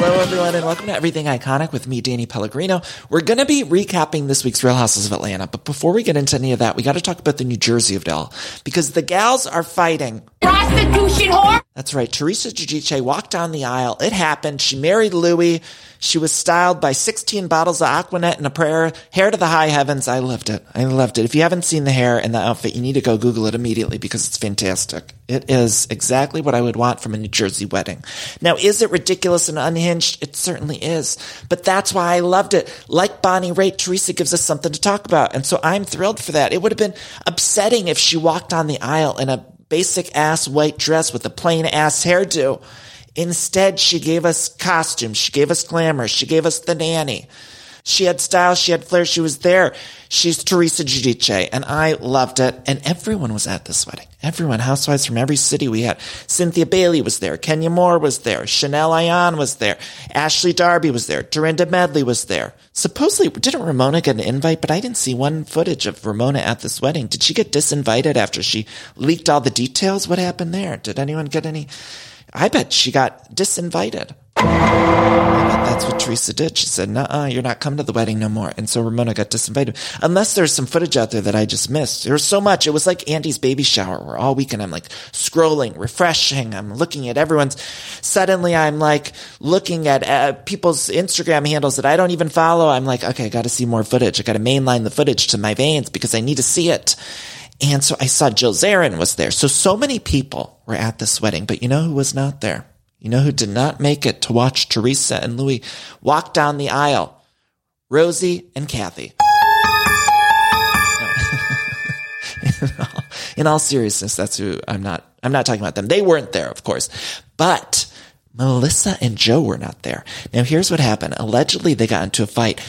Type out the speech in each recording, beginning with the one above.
Hello, everyone, and welcome to Everything Iconic with me, Danny Pellegrino. We're going to be recapping this week's Real Houses of Atlanta, but before we get into any of that, we got to talk about the New Jersey of all because the gals are fighting. Prostitution whore! That's right. Teresa Giudice walked down the aisle. It happened. She married Louis. She was styled by 16 bottles of Aqua Net and a prayer, hair to the high heavens. I loved it. I loved it. If you haven't seen the hair and the outfit, you need to go Google it immediately because it's fantastic. It is exactly what I would want from a New Jersey wedding. Now, is it ridiculous and unhinged? It certainly is. But that's why I loved it. Like Bonnie Raitt, Teresa gives us something to talk about. And so I'm thrilled for that. It would have been upsetting if she walked on the aisle in a basic ass white dress with a plain ass hairdo. Instead, she gave us costumes. She gave us glamour. She gave us the nanny. She had style. She had flair. She was there. She's Teresa Giudice, and I loved it. And everyone was at this wedding. Everyone, housewives from every city we had. Cynthia Bailey was there. Kenya Moore was there. Chanel Ayan was there. Ashley Darby was there. Dorinda Medley was there. Supposedly, didn't Ramona get an invite? But I didn't see one footage of Ramona at this wedding. Did she get disinvited after she leaked all the details? What happened there? Did anyone get any? I bet she got disinvited. I bet that's what Teresa did. She said, "Nah, you're not coming to the wedding no more." And so Ramona got disinvited. Unless there's some footage out there that I just missed. There was so much. It was like Andy's baby shower, where all weekend I'm like scrolling, refreshing. I'm looking at everyone's. Suddenly, I'm like looking at uh, people's Instagram handles that I don't even follow. I'm like, okay, I got to see more footage. I got to mainline the footage to my veins because I need to see it. And so I saw Jill Zarin was there. So, so many people were at this wedding, but you know who was not there? You know who did not make it to watch Teresa and Louis walk down the aisle? Rosie and Kathy. in, all, in all seriousness, that's who I'm not, I'm not talking about them. They weren't there, of course, but Melissa and Joe were not there. Now, here's what happened. Allegedly, they got into a fight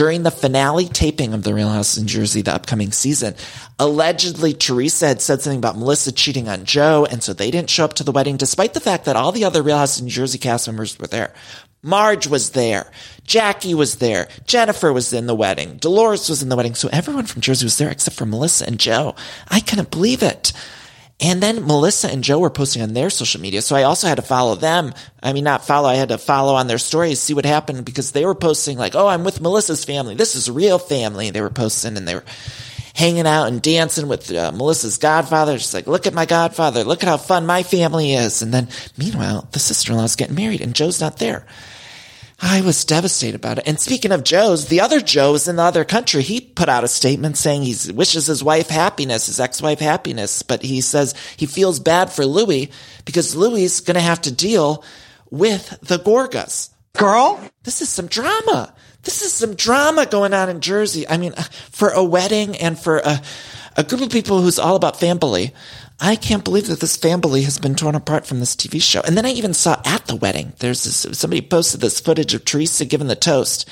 during the finale taping of The Real House in Jersey, the upcoming season, allegedly Teresa had said something about Melissa cheating on Joe, and so they didn't show up to the wedding, despite the fact that all the other Real House in Jersey cast members were there. Marge was there. Jackie was there. Jennifer was in the wedding. Dolores was in the wedding. So everyone from Jersey was there except for Melissa and Joe. I couldn't believe it. And then Melissa and Joe were posting on their social media. So I also had to follow them. I mean, not follow. I had to follow on their stories, see what happened because they were posting like, Oh, I'm with Melissa's family. This is real family. They were posting and they were hanging out and dancing with uh, Melissa's godfather. She's like, look at my godfather. Look at how fun my family is. And then meanwhile, the sister-in-law's getting married and Joe's not there. I was devastated about it. And speaking of Joe's, the other Joe's in the other country, he put out a statement saying he wishes his wife happiness, his ex-wife happiness, but he says he feels bad for Louis because Louis is going to have to deal with the Gorgas. Girl? This is some drama. This is some drama going on in Jersey. I mean, uh, for a wedding and for a, a group of people who's all about family. I can't believe that this family has been torn apart from this TV show. And then I even saw at the wedding, there's this, somebody posted this footage of Teresa giving the toast.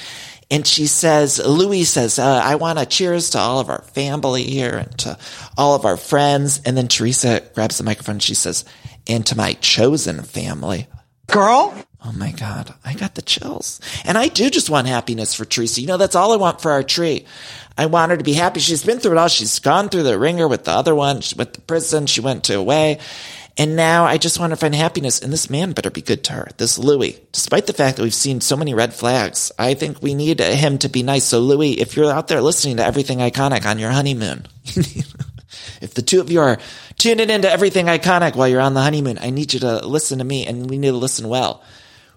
And she says, Louis says, uh, I want to cheers to all of our family here and to all of our friends. And then Teresa grabs the microphone and she says, and to my chosen family. Girl? Oh my God, I got the chills. And I do just want happiness for Teresa. You know, that's all I want for our tree. I want her to be happy. She's been through it all. She's gone through the wringer with the other one, went to prison, she went to away. And now I just want to find happiness. And this man better be good to her. This Louis, despite the fact that we've seen so many red flags, I think we need him to be nice. So Louis, if you're out there listening to everything iconic on your honeymoon, if the two of you are tuning into everything iconic while you're on the honeymoon, I need you to listen to me and we need to listen well.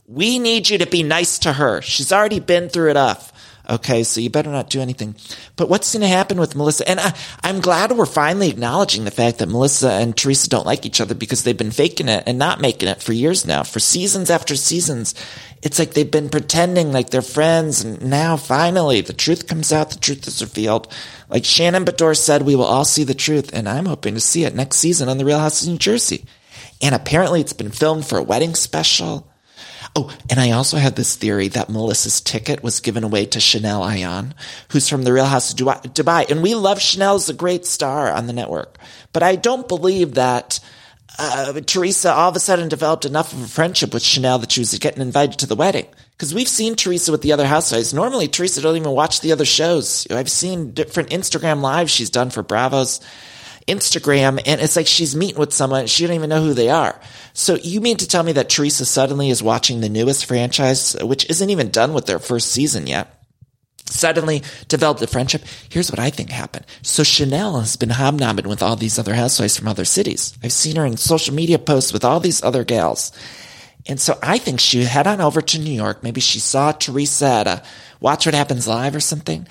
We need you to be nice to her. She's already been through it enough. Okay. So you better not do anything. But what's going to happen with Melissa? And I, I'm glad we're finally acknowledging the fact that Melissa and Teresa don't like each other because they've been faking it and not making it for years now, for seasons after seasons. It's like they've been pretending like they're friends. And now finally the truth comes out. The truth is revealed. Like Shannon Beador said, we will all see the truth. And I'm hoping to see it next season on the Real House of New Jersey. And apparently it's been filmed for a wedding special. Oh, and I also had this theory that Melissa's ticket was given away to Chanel Ayan, who's from the Real House of Dubai. And we love Chanel as a great star on the network. But I don't believe that uh, Teresa all of a sudden developed enough of a friendship with Chanel that she was getting invited to the wedding. Because we've seen Teresa with the other housewives. Normally, Teresa don't even watch the other shows. I've seen different Instagram lives she's done for Bravo's Instagram, and it's like she's meeting with someone. She don't even know who they are. So you mean to tell me that Teresa suddenly is watching the newest franchise, which isn't even done with their first season yet? Suddenly developed a friendship. Here's what I think happened. So Chanel has been hobnobbing with all these other housewives from other cities. I've seen her in social media posts with all these other gals. And so I think she head on over to New York. Maybe she saw Teresa at a Watch What Happens Live or something.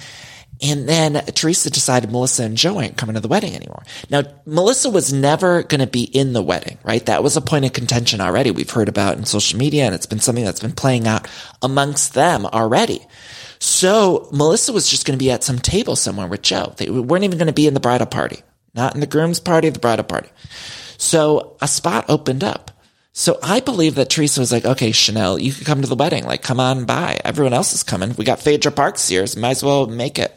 And then Teresa decided Melissa and Joe ain't coming to the wedding anymore. Now, Melissa was never going to be in the wedding, right? That was a point of contention already. We've heard about in social media and it's been something that's been playing out amongst them already. So Melissa was just going to be at some table somewhere with Joe. They weren't even going to be in the bridal party, not in the groom's party, the bridal party. So a spot opened up. So I believe that Teresa was like, okay, Chanel, you can come to the wedding. Like, come on by. Everyone else is coming. We got Phaedra Parks here. So might as well make it.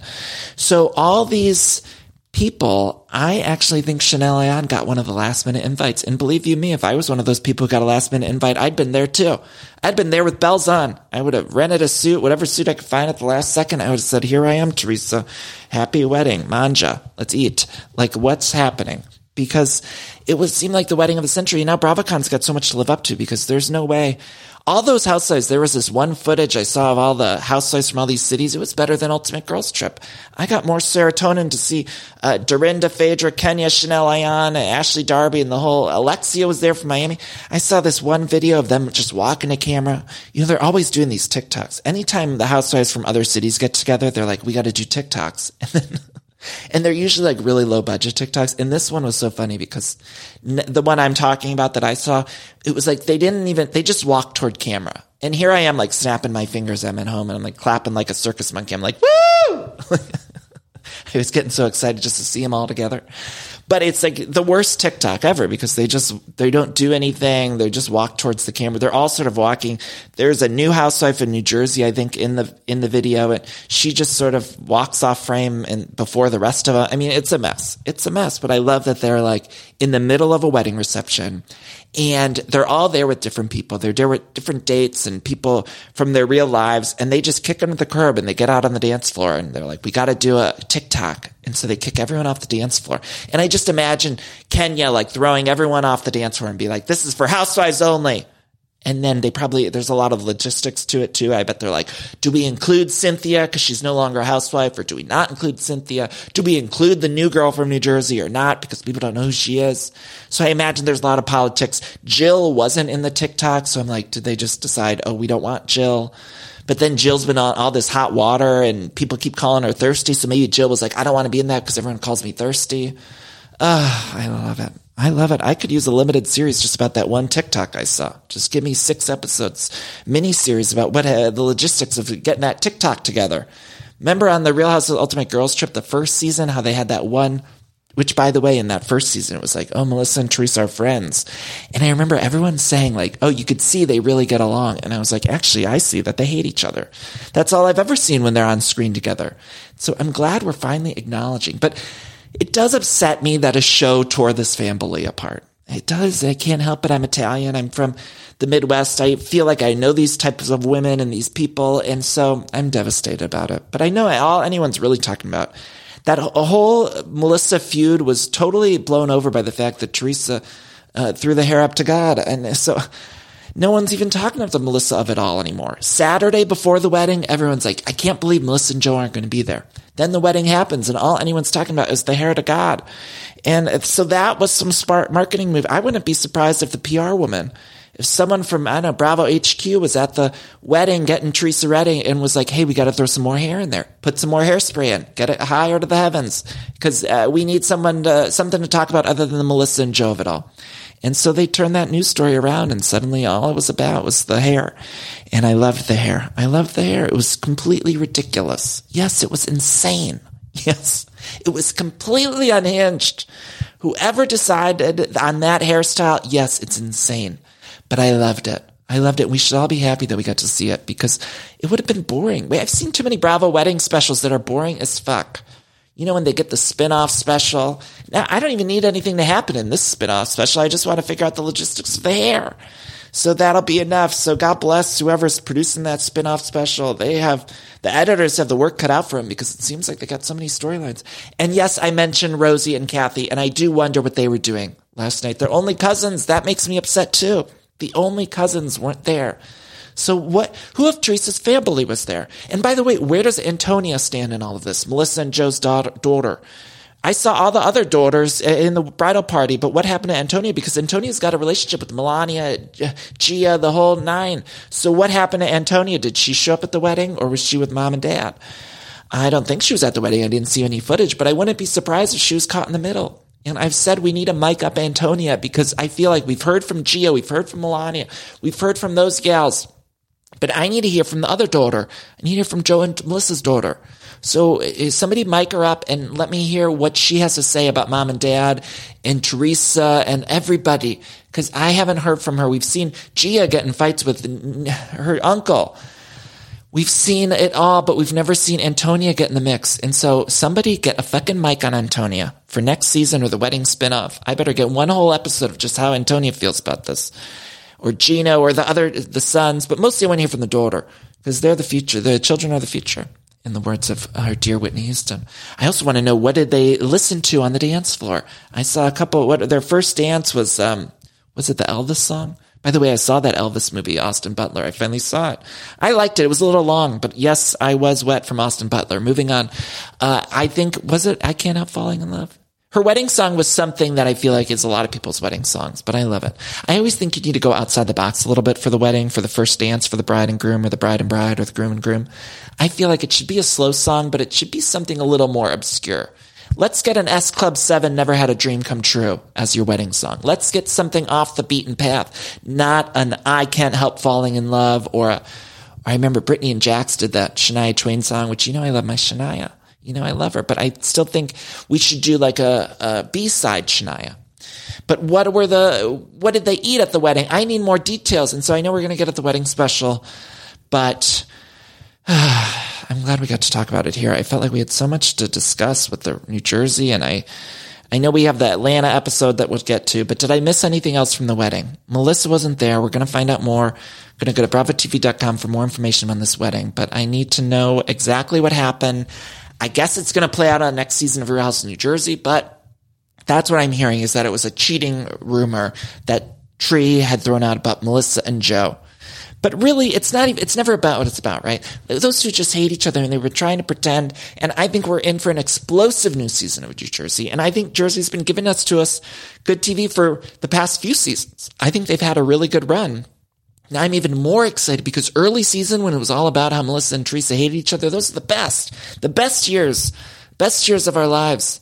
So all these people, I actually think Chanel Ayan got one of the last minute invites. And believe you me, if I was one of those people who got a last minute invite, I'd been there too. I'd been there with bells on. I would have rented a suit, whatever suit I could find at the last second. I would have said, here I am, Teresa. Happy wedding. Manja. Let's eat. Like, what's happening? Because it would seem like the wedding of the century. Now BravoCon's got so much to live up to because there's no way. All those housewives, there was this one footage I saw of all the housewives from all these cities. It was better than Ultimate Girls Trip. I got more serotonin to see uh, Dorinda, Phaedra, Kenya, Chanel Ayan, Ashley Darby, and the whole Alexia was there from Miami. I saw this one video of them just walking a camera. You know, they're always doing these TikToks. Anytime the housewives from other cities get together, they're like, we got to do TikToks. And then and they're usually like really low budget TikToks. And this one was so funny because the one I'm talking about that I saw, it was like they didn't even, they just walked toward camera. And here I am like snapping my fingers. I'm at home and I'm like clapping like a circus monkey. I'm like, woo! I was getting so excited just to see them all together. But it's like the worst TikTok ever because they just, they don't do anything. They just walk towards the camera. They're all sort of walking. There's a new housewife in New Jersey, I think, in the, in the video. And she just sort of walks off frame and before the rest of them. I mean, it's a mess. It's a mess, but I love that they're like in the middle of a wedding reception and they're all there with different people. They're there with different dates and people from their real lives. And they just kick under the curb and they get out on the dance floor and they're like, we got to do a TikTok. And so they kick everyone off the dance floor. And I just imagine Kenya like throwing everyone off the dance floor and be like, this is for housewives only. And then they probably, there's a lot of logistics to it too. I bet they're like, do we include Cynthia because she's no longer a housewife or do we not include Cynthia? Do we include the new girl from New Jersey or not because people don't know who she is? So I imagine there's a lot of politics. Jill wasn't in the TikTok. So I'm like, did they just decide, oh, we don't want Jill? But then Jill's been on all this hot water and people keep calling her thirsty. So maybe Jill was like, I don't want to be in that because everyone calls me thirsty. Uh, I love it. I love it. I could use a limited series just about that one TikTok I saw. Just give me six episodes, mini series about what uh, the logistics of getting that TikTok together. Remember on the Real House of Ultimate Girls trip, the first season, how they had that one, which by the way, in that first season, it was like, oh, Melissa and Teresa are friends. And I remember everyone saying like, oh, you could see they really get along. And I was like, actually, I see that they hate each other. That's all I've ever seen when they're on screen together. So I'm glad we're finally acknowledging, but it does upset me that a show tore this family apart. It does. I can't help it. I'm Italian. I'm from the Midwest. I feel like I know these types of women and these people. And so I'm devastated about it. But I know all anyone's really talking about that whole Melissa feud was totally blown over by the fact that Teresa uh, threw the hair up to God. And so no one's even talking about the Melissa of it all anymore. Saturday before the wedding, everyone's like, I can't believe Melissa and Joe aren't going to be there. Then the wedding happens and all anyone's talking about is the hair to God. And so that was some smart marketing move. I wouldn't be surprised if the PR woman if someone from, I don't know, Bravo HQ was at the wedding getting Teresa ready and was like, hey, we got to throw some more hair in there. Put some more hairspray in. Get it higher to the heavens. Cause uh, we need someone to, something to talk about other than the Melissa and Joe of it all. And so they turned that news story around and suddenly all it was about was the hair. And I loved the hair. I loved the hair. It was completely ridiculous. Yes, it was insane. Yes, it was completely unhinged. Whoever decided on that hairstyle, yes, it's insane but I loved it. I loved it. We should all be happy that we got to see it because it would have been boring. I've seen too many Bravo wedding specials that are boring as fuck. You know, when they get the spin-off special. Now, I don't even need anything to happen in this spin-off special. I just want to figure out the logistics of the hair. So that'll be enough. So God bless whoever's producing that spin-off special. They have, the editors have the work cut out for them because it seems like they got so many storylines. And yes, I mentioned Rosie and Kathy, and I do wonder what they were doing last night. They're only cousins. That makes me upset too. The only cousins weren't there. So what, who of Teresa's family was there? And by the way, where does Antonia stand in all of this? Melissa and Joe's daughter. I saw all the other daughters eh, in the bridal party, but what happened to Antonia? Because Antonia's got a relationship with Milania, Gia, the whole nine. So what happened to Antonia? Did she show up at the wedding or was she with mom and dad? I don't think she was at the wedding. I didn't see any footage, but I wouldn't be surprised if she was caught in the middle. And I've said we need to mic up Antonia because I feel like we've heard from Gia, we've heard from Milania, we've heard from those gals. But I need to hear from the other daughter. I need to hear from Joe and Melissa's daughter. So somebody mic her up and let me hear what she has to say about mom and dad and Teresa and everybody. Cause I haven't heard from her. We've seen Gia get in fights with her uncle. We've seen it all, but we've never seen Antonia get in the mix. And so somebody get a fucking mic on Antonia for next season or the wedding spinoff. I better get one whole episode of just how Antonia feels about this. Or Gino or the other, the sons, but mostly I want to hear from the daughter because they're the future. The children are the future in the words of our dear Whitney Houston. I also want to know what did they listen to on the dance floor? I saw a couple, what their first dance was, um, was it the Elvis song? By the way, I saw that Elvis movie, Austin Butler. I finally saw it. I liked it. It was a little long, but yes, I was wet from Austin Butler. Moving on. Uh, I think, was it I Can't Help Falling in Love? Her wedding song was something that I feel like is a lot of people's wedding songs, but I love it. I always think you need to go outside the box a little bit for the wedding, for the first dance, for the bride and groom, or the bride and bride, or the groom and groom. I feel like it should be a slow song, but it should be something a little more obscure. Let's get an S Club 7 Never Had a Dream Come True as your wedding song. Let's get something off the beaten path, not an I Can't Help Falling in Love or a, I remember Brittany and Jax did that Shania Twain song, which you know I love my Shania. You know I love her, but I still think we should do like a, a B-side Shania. But what were the, what did they eat at the wedding? I need more details. And so I know we're going to get at the wedding special, but I'm glad we got to talk about it here. I felt like we had so much to discuss with the New Jersey, and I, I know we have the Atlanta episode that we'll get to, but did I miss anything else from the wedding? Melissa wasn't there. We're going to find out more. We're going to go to bravotv.com for more information on this wedding, but I need to know exactly what happened. I guess it's going to play out on next season of Real House in New Jersey, but that's what I'm hearing is that it was a cheating rumor that Tree had thrown out about Melissa and Joe. But really, it's not even, it's never about what it's about, right? Those two just hate each other and they were trying to pretend. And I think we're in for an explosive new season of New Jersey. And I think Jersey's been giving us to us good TV for the past few seasons. I think they've had a really good run. I'm even more excited because early season when it was all about how Melissa and Teresa hated each other, those are the best, the best years, best years of our lives.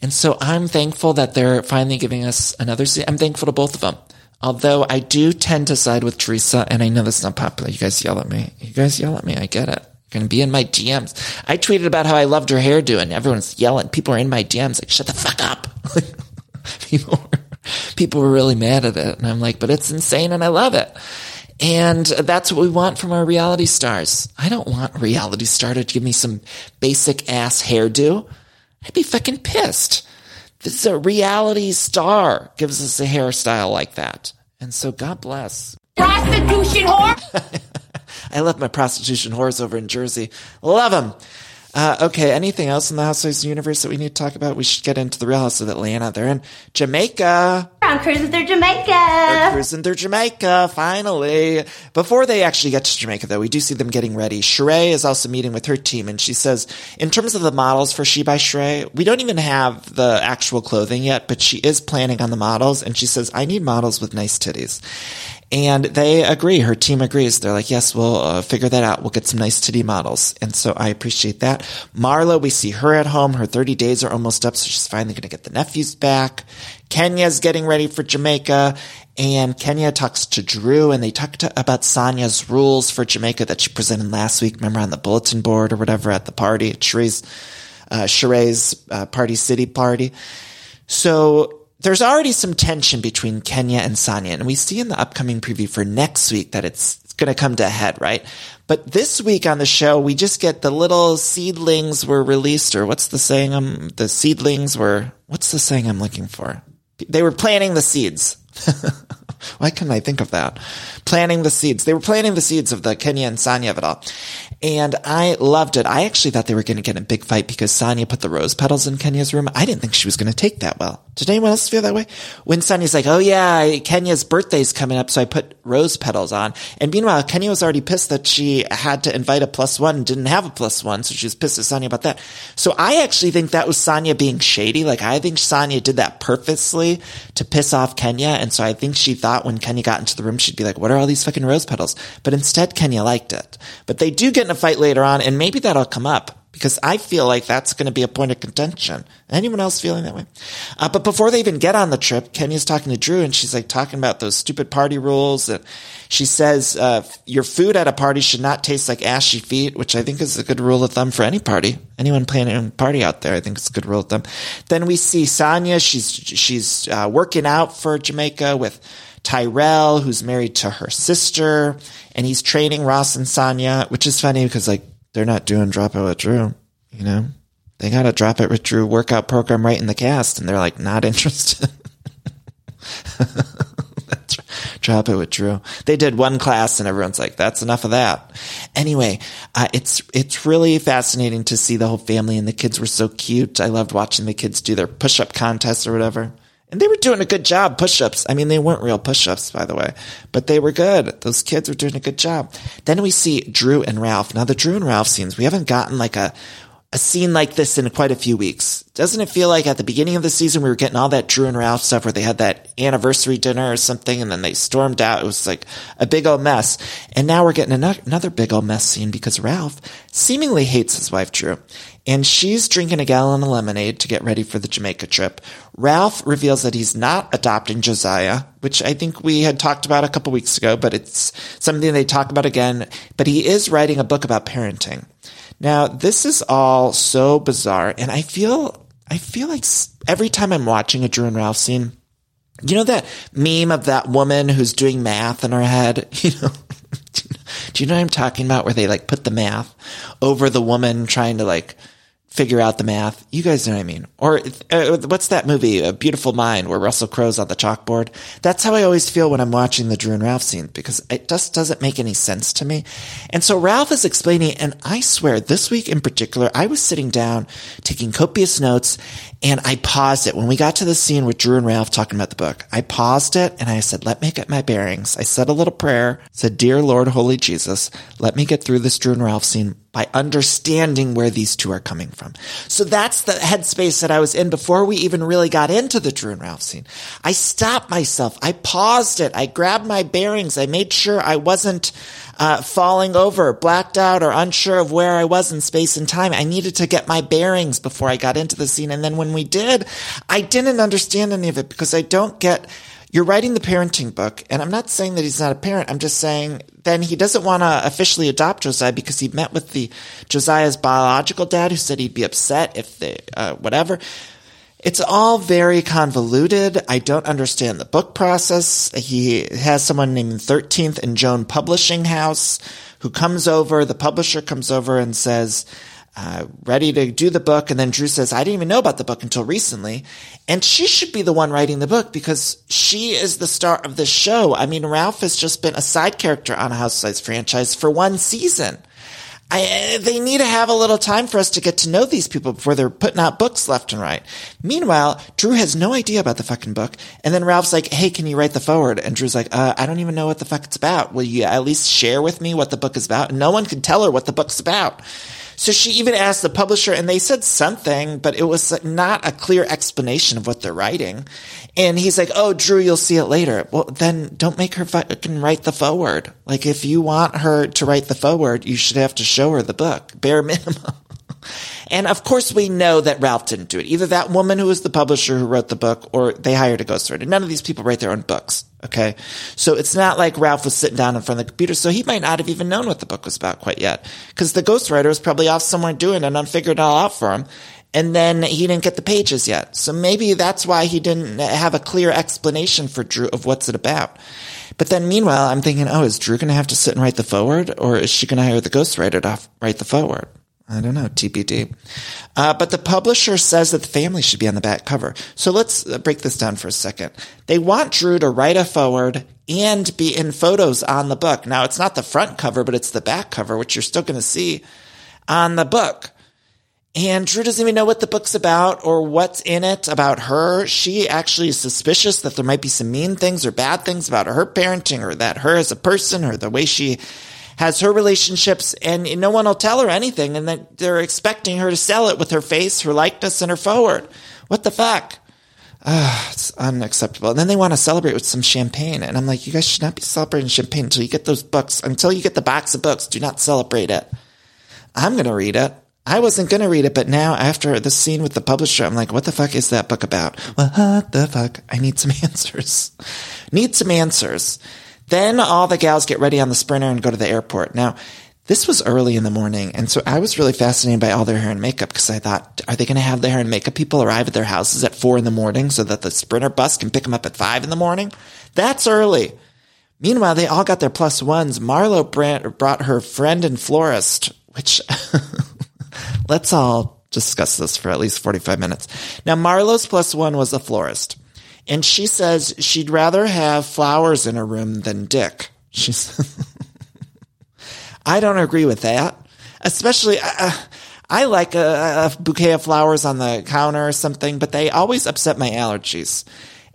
And so I'm thankful that they're finally giving us another season. I'm thankful to both of them. Although I do tend to side with Teresa, and I know that's not popular. You guys yell at me. You guys yell at me. I get it. You're going to be in my DMs. I tweeted about how I loved her hairdo, and everyone's yelling. People are in my DMs like, shut the fuck up. people, were, people were really mad at it. And I'm like, but it's insane and I love it. And that's what we want from our reality stars. I don't want a reality star to give me some basic ass hairdo. I'd be fucking pissed. This is a reality star gives us a hairstyle like that. And so God bless. Prostitution whore. I love my prostitution whores over in Jersey. Love them. Uh, okay, anything else in the Housewives universe that we need to talk about? We should get into the Real House of Atlanta. They're in Jamaica. I'm cruising through Jamaica. They're cruising through Jamaica, finally. Before they actually get to Jamaica, though, we do see them getting ready. Sheree is also meeting with her team, and she says, in terms of the models for She by Sheree, we don't even have the actual clothing yet, but she is planning on the models, and she says, I need models with nice titties. And they agree. Her team agrees. They're like, yes, we'll uh, figure that out. We'll get some nice titty models. And so I appreciate that. Marlo, we see her at home. Her 30 days are almost up, so she's finally going to get the nephews back. Kenya's getting ready for Jamaica. And Kenya talks to Drew and they talk about Sanya's rules for Jamaica that she presented last week. Remember on the bulletin board or whatever at the party, at Sheree's, uh, uh, party city party. So there's already some tension between Kenya and Sanya, and we see in the upcoming preview for next week that it's going to come to a head, right? But this week on the show, we just get the little seedlings were released, or what's the saying? Um, the seedlings were, what's the saying I'm looking for? They were planting the seeds. Why couldn't I think of that? Planting the seeds. They were planting the seeds of the Kenya and Sanya of it all. And I loved it. I actually thought they were going to get in a big fight because Sanya put the rose petals in Kenya's room. I didn't think she was going to take that well. Did anyone else feel that way? When Sanya's like, oh yeah, Kenya's birthday's coming up, so I put rose petals on. And meanwhile, Kenya was already pissed that she had to invite a plus one and didn't have a plus one, so she was pissed at Sanya about that. So I actually think that was Sanya being shady. Like I think Sanya did that purposely to piss off Kenya. And so I think she thought when Kenya got into the room, she'd be like, what are all these fucking rose petals? But instead, Kenya liked it. But they do get in a fight later on, and maybe that'll come up because I feel like that's going to be a point of contention. Anyone else feeling that way? Uh, but before they even get on the trip, Kenya's talking to Drew and she's like talking about those stupid party rules. And she says, uh, your food at a party should not taste like ashy feet, which I think is a good rule of thumb for any party. Anyone planning a party out there, I think it's a good rule of thumb. Then we see Sanya. She's, she's, uh, working out for Jamaica with, Tyrell, who's married to her sister, and he's training Ross and Sanya, which is funny because like they're not doing drop it with Drew, you know? They got a drop it with Drew workout program right in the cast, and they're like not interested. drop it with Drew. They did one class, and everyone's like, "That's enough of that." Anyway, uh, it's it's really fascinating to see the whole family, and the kids were so cute. I loved watching the kids do their push up contests or whatever. And they were doing a good job, push-ups. I mean, they weren't real push-ups, by the way, but they were good. Those kids were doing a good job. Then we see Drew and Ralph. Now the Drew and Ralph scenes, we haven't gotten like a, a scene like this in quite a few weeks. Doesn't it feel like at the beginning of the season we were getting all that Drew and Ralph stuff where they had that anniversary dinner or something and then they stormed out. It was like a big old mess. And now we're getting another big old mess scene because Ralph seemingly hates his wife Drew and she's drinking a gallon of lemonade to get ready for the Jamaica trip. Ralph reveals that he's not adopting Josiah, which I think we had talked about a couple weeks ago, but it's something they talk about again. But he is writing a book about parenting. Now, this is all so bizarre, and I feel, I feel like every time I'm watching a Drew and Ralph scene, you know that meme of that woman who's doing math in her head? You know, do you know what I'm talking about? Where they like put the math over the woman trying to like figure out the math. You guys know what I mean. Or uh, what's that movie, A Beautiful Mind, where Russell Crowe's on the chalkboard? That's how I always feel when I'm watching the Drew and Ralph scene because it just doesn't make any sense to me. And so Ralph is explaining, and I swear this week in particular, I was sitting down taking copious notes and I paused it when we got to the scene with Drew and Ralph talking about the book. I paused it and I said, let me get my bearings. I said a little prayer, said, dear Lord, holy Jesus, let me get through this Drew and Ralph scene by understanding where these two are coming from. So that's the headspace that I was in before we even really got into the Drew and Ralph scene. I stopped myself. I paused it. I grabbed my bearings. I made sure I wasn't uh, falling over, blacked out, or unsure of where I was in space and time. I needed to get my bearings before I got into the scene. And then when we did, I didn't understand any of it because I don't get you're writing the parenting book, and I'm not saying that he's not a parent. I'm just saying then he doesn't want to officially adopt Josiah because he met with the Josiah's biological dad who said he'd be upset if they, uh, whatever. It's all very convoluted. I don't understand the book process. He has someone named 13th and Joan Publishing House who comes over. The publisher comes over and says, uh, ready to do the book. And then Drew says, I didn't even know about the book until recently. And she should be the one writing the book because she is the star of the show. I mean, Ralph has just been a side character on a Housewives franchise for one season. I, they need to have a little time for us to get to know these people before they're putting out books left and right. Meanwhile, Drew has no idea about the fucking book. And then Ralph's like, Hey, can you write the foreword? And Drew's like, uh, I don't even know what the fuck it's about. Will you at least share with me what the book is about? And no one can tell her what the book's about. So she even asked the publisher and they said something, but it was not a clear explanation of what they're writing. And he's like, Oh, Drew, you'll see it later. Well, then don't make her fucking write the foreword. Like if you want her to write the foreword, you should have to show her the book, bare minimum. And of course, we know that Ralph didn't do it. Either that woman who was the publisher who wrote the book or they hired a ghostwriter. None of these people write their own books. Okay. So it's not like Ralph was sitting down in front of the computer. So he might not have even known what the book was about quite yet because the ghostwriter was probably off somewhere doing it and figured it all out for him. And then he didn't get the pages yet. So maybe that's why he didn't have a clear explanation for Drew of what's it about. But then meanwhile, I'm thinking, oh, is Drew going to have to sit and write the foreword or is she going to hire the ghostwriter to write the foreword? I don't know, TBD. Uh, but the publisher says that the family should be on the back cover. So let's uh, break this down for a second. They want Drew to write a foreword and be in photos on the book. Now, it's not the front cover, but it's the back cover, which you're still going to see on the book. And Drew doesn't even know what the book's about or what's in it about her. She actually is suspicious that there might be some mean things or bad things about her parenting or that her as a person or the way she has her relationships and no one will tell her anything and that they're expecting her to sell it with her face, her likeness, and her foreword. What the fuck? Uh, it's unacceptable. And then they want to celebrate with some champagne. And I'm like, you guys should not be celebrating champagne until you get those books. Until you get the box of books, do not celebrate it. I'm going to read it. I wasn't going to read it, but now after the scene with the publisher, I'm like, what the fuck is that book about? What the fuck? I need some answers. need some answers. Then all the gals get ready on the sprinter and go to the airport. Now, this was early in the morning, and so I was really fascinated by all their hair and makeup because I thought, are they going to have the hair and makeup people arrive at their houses at four in the morning so that the sprinter bus can pick them up at five in the morning? That's early. Meanwhile, they all got their plus ones. Marlo brought her friend and florist, which let's all discuss this for at least 45 minutes. Now, Marlo's plus one was a florist. And she says she'd rather have flowers in her room than Dick. She says, I don't agree with that. Especially, uh, I like a, a bouquet of flowers on the counter or something, but they always upset my allergies.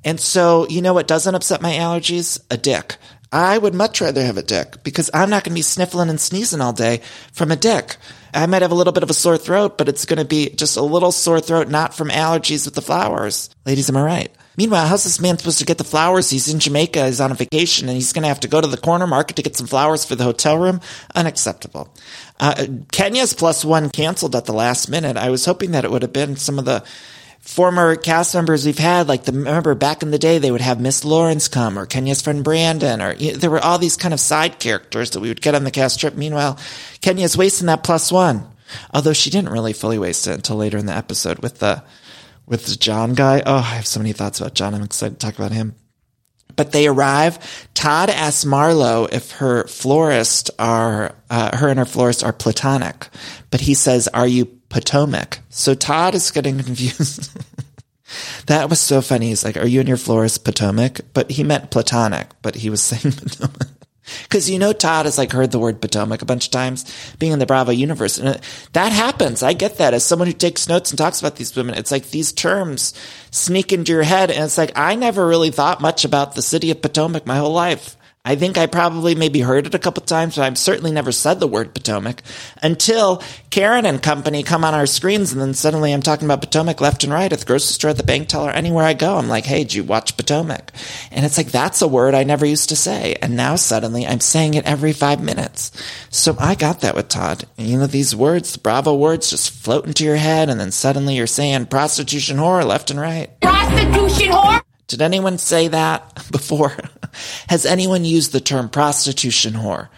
And so, you know what doesn't upset my allergies? A dick. I would much rather have a dick because I'm not going to be sniffling and sneezing all day from a dick. I might have a little bit of a sore throat, but it's going to be just a little sore throat, not from allergies with the flowers. Ladies, am I right? Meanwhile, how's this man supposed to get the flowers? He's in Jamaica, he's on a vacation, and he's going to have to go to the corner market to get some flowers for the hotel room? Unacceptable. Uh, Kenya's plus one canceled at the last minute. I was hoping that it would have been some of the former cast members we've had, like the, remember back in the day, they would have Miss Lawrence come or Kenya's friend Brandon, or you know, there were all these kind of side characters that we would get on the cast trip. Meanwhile, Kenya's wasting that plus one. Although she didn't really fully waste it until later in the episode with the, with the John guy. Oh, I have so many thoughts about John. I'm excited to talk about him. But they arrive. Todd asks Marlo if her florist are, uh, her and her florist are platonic. But he says, are you Potomac? So Todd is getting confused. that was so funny. He's like, are you and your florist Potomac? But he meant platonic, but he was saying Potomac. Because you know, Todd has like heard the word Potomac a bunch of times being in the Bravo universe. And that happens. I get that as someone who takes notes and talks about these women. It's like these terms sneak into your head. And it's like, I never really thought much about the city of Potomac my whole life. I think I probably maybe heard it a couple times, but I've certainly never said the word Potomac until Karen and company come on our screens. And then suddenly I'm talking about Potomac left and right at the grocery store, at the bank teller, anywhere I go. I'm like, Hey, did you watch Potomac? And it's like, that's a word I never used to say. And now suddenly I'm saying it every five minutes. So I got that with Todd. You know, these words, the Bravo words just float into your head. And then suddenly you're saying prostitution whore left and right. Prostitution whore? Did anyone say that before? Has anyone used the term prostitution whore?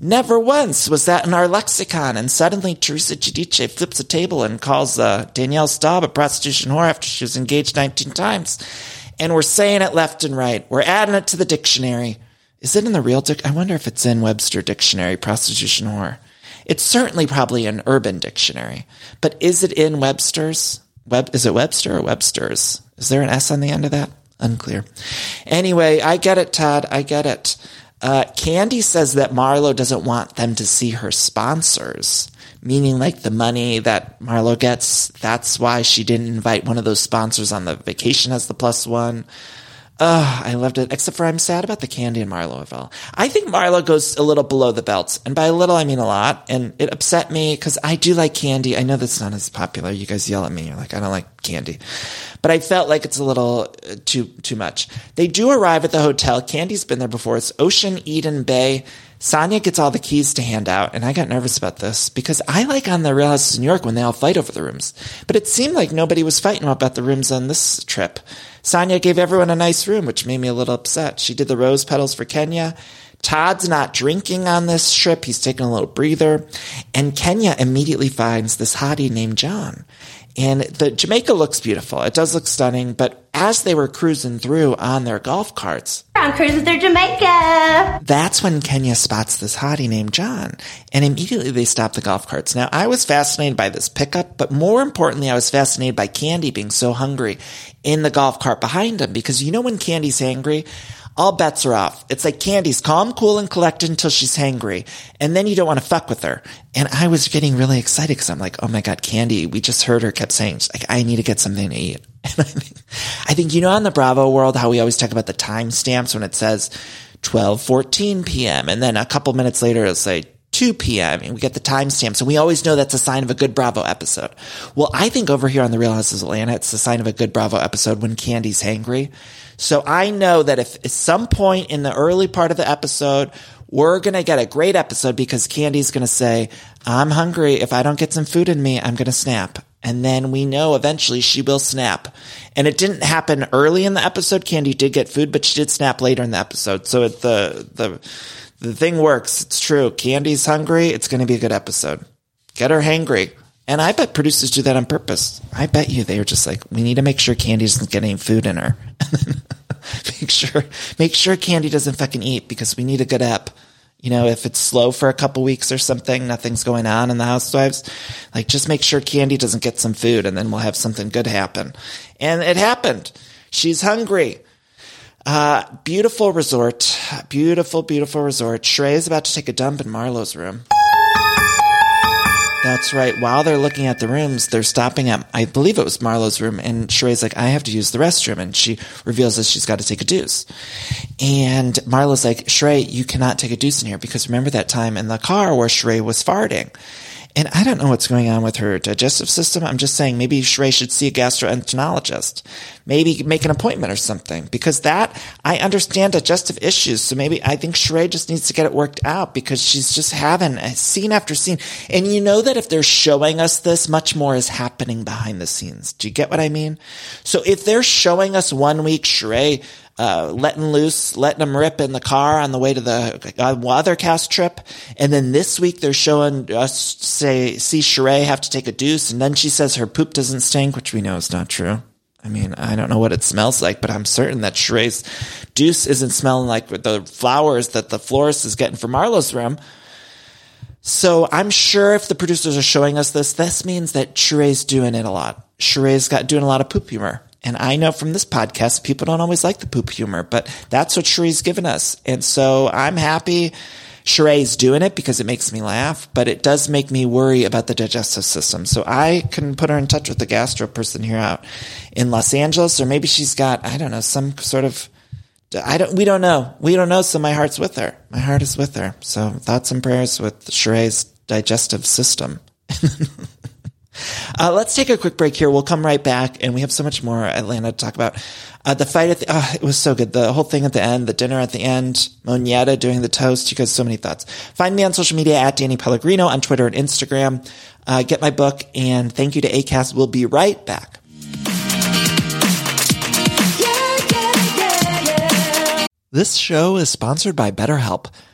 Never once was that in our lexicon. And suddenly Teresa Giudice flips a table and calls uh, Danielle Staub a prostitution whore after she was engaged 19 times. And we're saying it left and right. We're adding it to the dictionary. Is it in the real dic? I wonder if it's in Webster Dictionary, prostitution whore. It's certainly probably in Urban Dictionary. But is it in Webster's? Web, is it Webster or Webster's? Is there an S on the end of that? Unclear. Anyway, I get it, Todd. I get it. Uh, Kandi says that Marlo doesn't want them to see her sponsors, meaning like the money that Marlo gets. That's why she didn't invite one of those sponsors on the vacation as the plus one. Ugh, I loved it, except for I'm sad about the Kandi and Marlo. I think Marlo goes a little below the belt, and by a little I mean a lot, and it upset me because I do like Kandi. I know that's not as popular. You guys yell at me. You're like, I don't like Kandi. But I felt like it's a little uh, too, too much. They do arrive at the hotel. Kandi's been there before. It's Ocean Eden Bay. Sanya gets all the keys to hand out, and I got nervous about this because I like on the Real Houses of New York when they all fight over the rooms. But it seemed like nobody was fighting about the rooms on this trip. Sanya gave everyone a nice room, which made me a little upset. She did the rose petals for Kenya. Todd's not drinking on this trip. He's taking a little breather. And Kenya immediately finds this hottie named John. And the Jamaica looks beautiful. It does look stunning, but as they were cruising through on their golf carts, on cruises through Jamaica. that's when Kenya spots this hottie named John. And immediately they stop the golf carts. Now, I was fascinated by this pickup, but more importantly, I was fascinated by Kandi being so hungry in the golf cart behind him. Because you know when Kandi's hangry, all bets are off. It's like Kandi's calm, cool, and collected until she's hangry. And then you don't want to fuck with her. And I was getting really excited because I'm like, oh my God, Kandi, we just heard her kept saying, like, I need to get something to eat. And I think, you know, on the Bravo world, how we always talk about the timestamps when it says 12:14 p.m. and then a couple minutes later it'll say 2 p.m. and we get the timestamps and we always know that's a sign of a good Bravo episode. Well, I think over here on the Real Houses of Atlanta, it's a sign of a good Bravo episode when Kandi's hangry. So I know that if at some point in the early part of the episode, we're going to get a great episode because Kandi's going to say, I'm hungry. If I don't get some food in me, I'm going to snap. And then we know eventually she will snap. And it didn't happen early in the episode. Kandi did get food, but she did snap later in the episode. So it, the, the, the thing works. It's true. Kandi's hungry. It's going to be a good episode. Get her hangry. And I bet producers do that on purpose. I bet you they are just like, we need to make sure Kandi doesn't get any food in her. make sure, make sure Kandi doesn't fucking eat because we need a good app. You know, if it's slow for a couple weeks or something, nothing's going on in the housewives, like just make sure Kandi doesn't get some food and then we'll have something good happen. And it happened. She's hungry. Uh, beautiful resort. Beautiful, beautiful resort. Sheree is about to take a dump in Marlo's room. That's right. While they're looking at the rooms, they're stopping at, I believe it was Marlo's room, and Sheree's like, I have to use the restroom. And she reveals that she's got to take a deuce. And Marlo's like, Sheree, you cannot take a deuce in here because remember that time in the car where Sheree was farting. And I don't know what's going on with her digestive system. I'm just saying maybe Sheree should see a gastroenterologist. Maybe make an appointment or something because that, I understand digestive issues. So maybe I think Sheree just needs to get it worked out because she's just having a scene after scene. And you know that if they're showing us this, much more is happening behind the scenes. Do you get what I mean? So if they're showing us one week Sheree uh, letting loose, letting them rip in the car on the way to the uh, other cast trip. And then this week they're showing us say, see Sheree have to take a deuce. And then she says her poop doesn't stink, which we know is not true. I mean, I don't know what it smells like, but I'm certain that Sheree's deuce isn't smelling like the flowers that the florist is getting for Marlo's room. So I'm sure if the producers are showing us this, this means that Sheree's doing it a lot. Sheree's got doing a lot of poop humor. And I know from this podcast, people don't always like the poop humor, but that's what Sheree's given us. And so I'm happy Sheree's doing it because it makes me laugh, but it does make me worry about the digestive system. So I can put her in touch with the gastro person here out in Los Angeles, or maybe she's got, I don't know, some sort of, I don't, we don't know. We don't know. So my heart's with her. My heart is with her. So thoughts and prayers with Sheree's digestive system. Uh, let's take a quick break here. We'll come right back, and we have so much more Atlanta to talk about. Uh, the fight at the, uh, it was so good. The whole thing at the end, the dinner at the end, Monyetta doing the toast. You guys, so many thoughts. Find me on social media at Danny Pellegrino on Twitter and Instagram. Uh, get my book, and thank you to ACAST. We'll be right back. This show is sponsored by BetterHelp.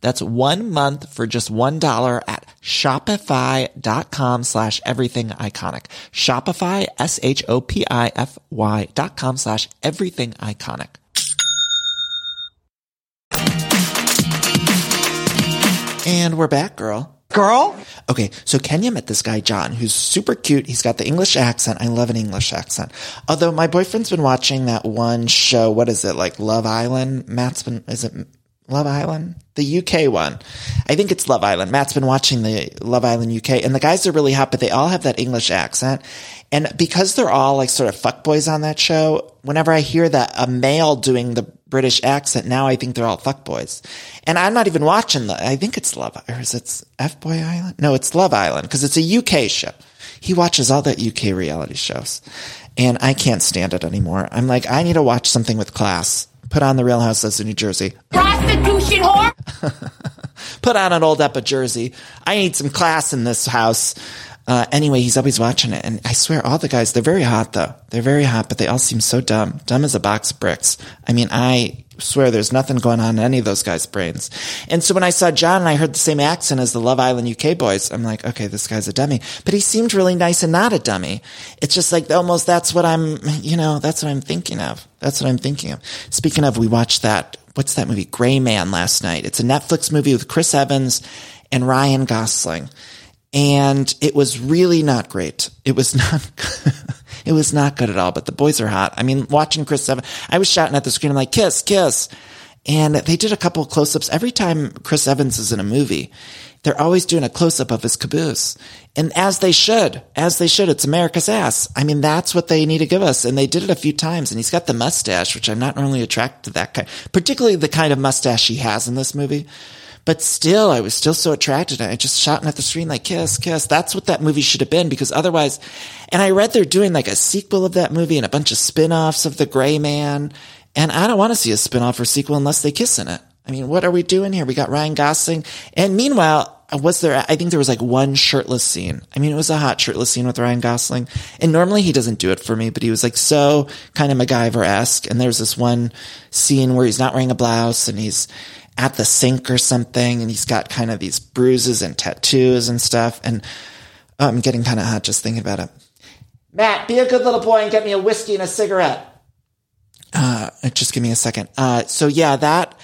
That's one month for just $1 at shopify.com slash everything iconic. Shopify, S-H-O-P-I-F-Y dot com slash everything iconic. And we're back, girl. Girl? Okay, so Kenya met this guy, John, who's super cute. He's got the English accent. I love an English accent. Although my boyfriend's been watching that one show, what is it, like Love Island? Matt's been, is it Love Island? The UK one. I think it's Love Island. Matt's been watching the Love Island UK and the guys are really hot, but they all have that English accent. And because they're all like sort of fuckboys on that show, whenever I hear that a male doing the British accent, now I think they're all fuckboys. And I'm not even watching the, I think it's Love, or is it F Boy Island? No, it's Love Island because it's a UK show. He watches all the UK reality shows and I can't stand it anymore. I'm like, I need to watch something with class Put on the Real Housewives of New Jersey. Prostitution whore. Put on an old Epa jersey. I need some class in this house. Uh, anyway, he's always watching it. And I swear all the guys, they're very hot though. They're very hot, but they all seem so dumb. Dumb as a box of bricks. I mean, I swear there's nothing going on in any of those guys' brains. And so when I saw John and I heard the same accent as the Love Island UK boys, I'm like, okay, this guy's a dummy. But he seemed really nice and not a dummy. It's just like almost that's what I'm, you know, that's what I'm thinking of. That's what I'm thinking of. Speaking of, we watched that, what's that movie? Gray Man last night. It's a Netflix movie with Chris Evans and Ryan Gosling and it was really not great. It was not, it was not good at all, but the boys are hot. I mean, watching Chris Evans, I was shouting at the screen, I'm like, kiss, kiss. And they did a couple of close-ups. Every time Chris Evans is in a movie, they're always doing a close-up of his caboose. And as they should, as they should, it's America's ass. I mean, that's what they need to give us. And they did it a few times. And he's got the mustache, which I'm not normally attracted to that kind, particularly the kind of mustache he has in this movie. But still, I was still so attracted. I just shouting at the screen like, kiss, kiss. That's what that movie should have been because otherwise, and I read they're doing like a sequel of that movie and a bunch of spin-offs of The Gray Man. And I don't want to see a spin-off or sequel unless they kiss in it. I mean, what are we doing here? We got Ryan Gosling. And meanwhile, was there, I think there was like one shirtless scene. I mean, it was a hot shirtless scene with Ryan Gosling. And normally he doesn't do it for me, but he was like so kind of MacGyver-esque. And there's this one scene where he's not wearing a blouse and he's, at the sink or something and he's got kind of these bruises and tattoos and stuff. And I'm getting kind of hot just thinking about it. Matt, be a good little boy and get me a whiskey and a cigarette. Uh, just give me a second. Uh, so yeah, that,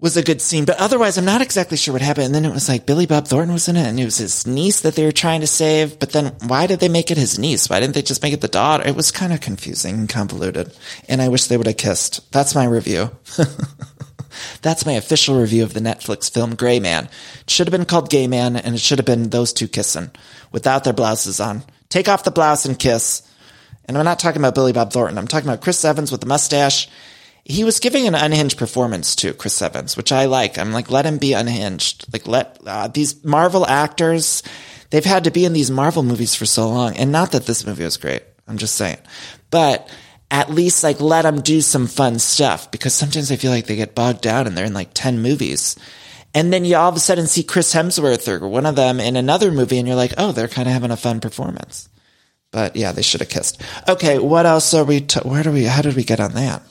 was a good scene, but otherwise I'm not exactly sure what happened. And then it was like Billy Bob Thornton was in it and it was his niece that they were trying to save. But then why did they make it his niece? Why didn't they just make it the daughter? It was kind of confusing and convoluted. And I wish they would have kissed. That's my review. That's my official review of the Netflix film Gray Man. It should have been called Gay Man and it should have been those two kissing without their blouses on. Take off the blouse and kiss. And I'm not talking about Billy Bob Thornton. I'm talking about Chris Evans with the mustache he was giving an unhinged performance to Chris Evans, which I like. I'm like, let him be unhinged. Like, let uh, these Marvel actors, they've had to be in these Marvel movies for so long. And not that this movie was great. I'm just saying. But at least like let them do some fun stuff because sometimes I feel like they get bogged down and they're in like 10 movies. And then you all of a sudden see Chris Hemsworth or one of them in another movie and you're like, oh, they're kind of having a fun performance. But yeah, they should have kissed. Okay, what else are we, t- where do we, how did we get on that?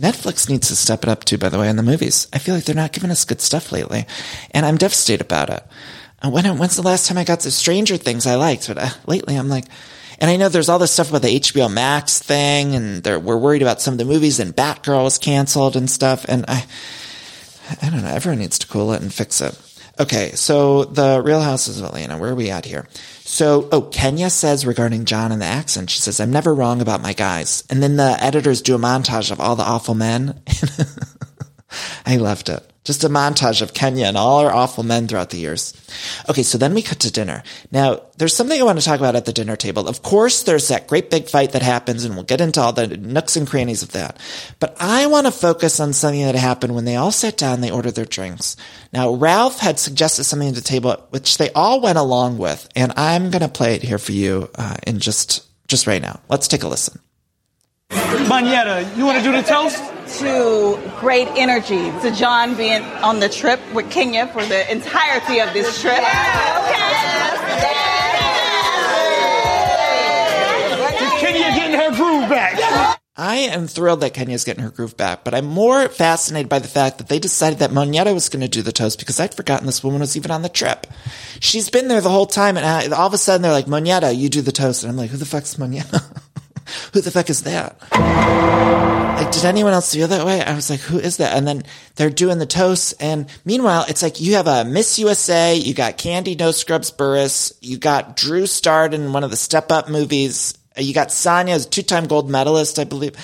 Netflix needs to step it up too, by the way, in the movies. I feel like they're not giving us good stuff lately, and I'm devastated about it. Uh, when, when's the last time I got the Stranger Things I liked? But uh, lately I'm like, and I know there's all this stuff about the HBO Max thing, and we're worried about some of the movies, and Batgirl was canceled and stuff, and I, I don't know, everyone needs to cool it and fix it. Okay, so the Real Houses of Atlanta, where are we at here? So, oh, Kenya says regarding John and the accent, she says, I'm never wrong about my guys. And then the editors do a montage of all the awful men. I loved it. Just a montage of Kenya and all our awful men throughout the years. Okay, so then we cut to dinner. Now, there's something I want to talk about at the dinner table. Of course, there's that great big fight that happens, and we'll get into all the nooks and crannies of that. But I want to focus on something that happened when they all sat down they ordered their drinks. Now, Ralph had suggested something at the table, which they all went along with, and I'm going to play it here for you uh, in just just right now. Let's take a listen. Monyetta, you want to do the toast? To great energy, to John being on the trip with Kenya for the entirety of this trip. Kenya getting her groove back. I am thrilled that Kenya's getting her groove back, but I'm more fascinated by the fact that they decided that Monyetta was going to do the toast because I'd forgotten this woman was even on the trip. She's been there the whole time, and I, all of a sudden they're like, Monyetta, you do the toast. And I'm like, who the fuck's Monyetta? who the fuck is that? Like, did anyone else feel that way? I was like, who is that? And then they're doing the toasts. And meanwhile, it's like you have a Miss USA, you got Kandi No Scrubs Burruss, you got Drew starred in one of the Step Up movies. Uh, you got Sanya as a two-time gold medalist, I believe,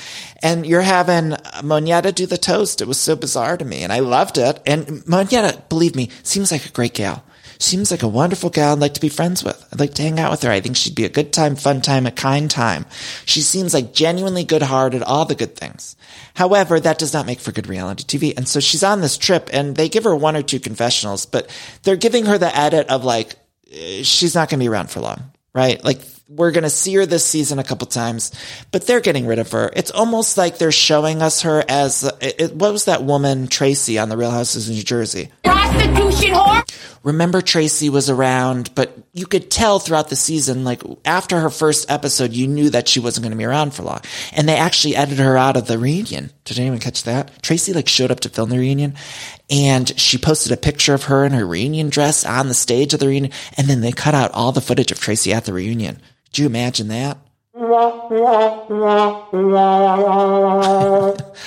and you're having Monyetta do the toast. It was so bizarre to me, and I loved it. And Monyetta, believe me, seems like a great gal seems like a wonderful gal I'd like to be friends with. I'd like to hang out with her. I think she'd be a good time, fun time, a kind time. She seems like genuinely good hearted, all the good things. However, that does not make for good reality TV. And so she's on this trip and they give her one or two confessionals, but they're giving her the edit of like, eh, she's not going to be around for long, right? Like we're going to see her this season a couple times, but they're getting rid of her. It's almost like they're showing us her as it, what was that woman Tracy on the Real Houses of New Jersey? Prostitution whore. Remember Tracy was around, but you could tell throughout the season, like after her first episode, you knew that she wasn't going to be around for long. And they actually edited her out of the reunion. Did anyone catch that? Tracy like showed up to film the reunion and she posted a picture of her in her reunion dress on the stage of the reunion. And then they cut out all the footage of Tracy at the reunion. Do you imagine that?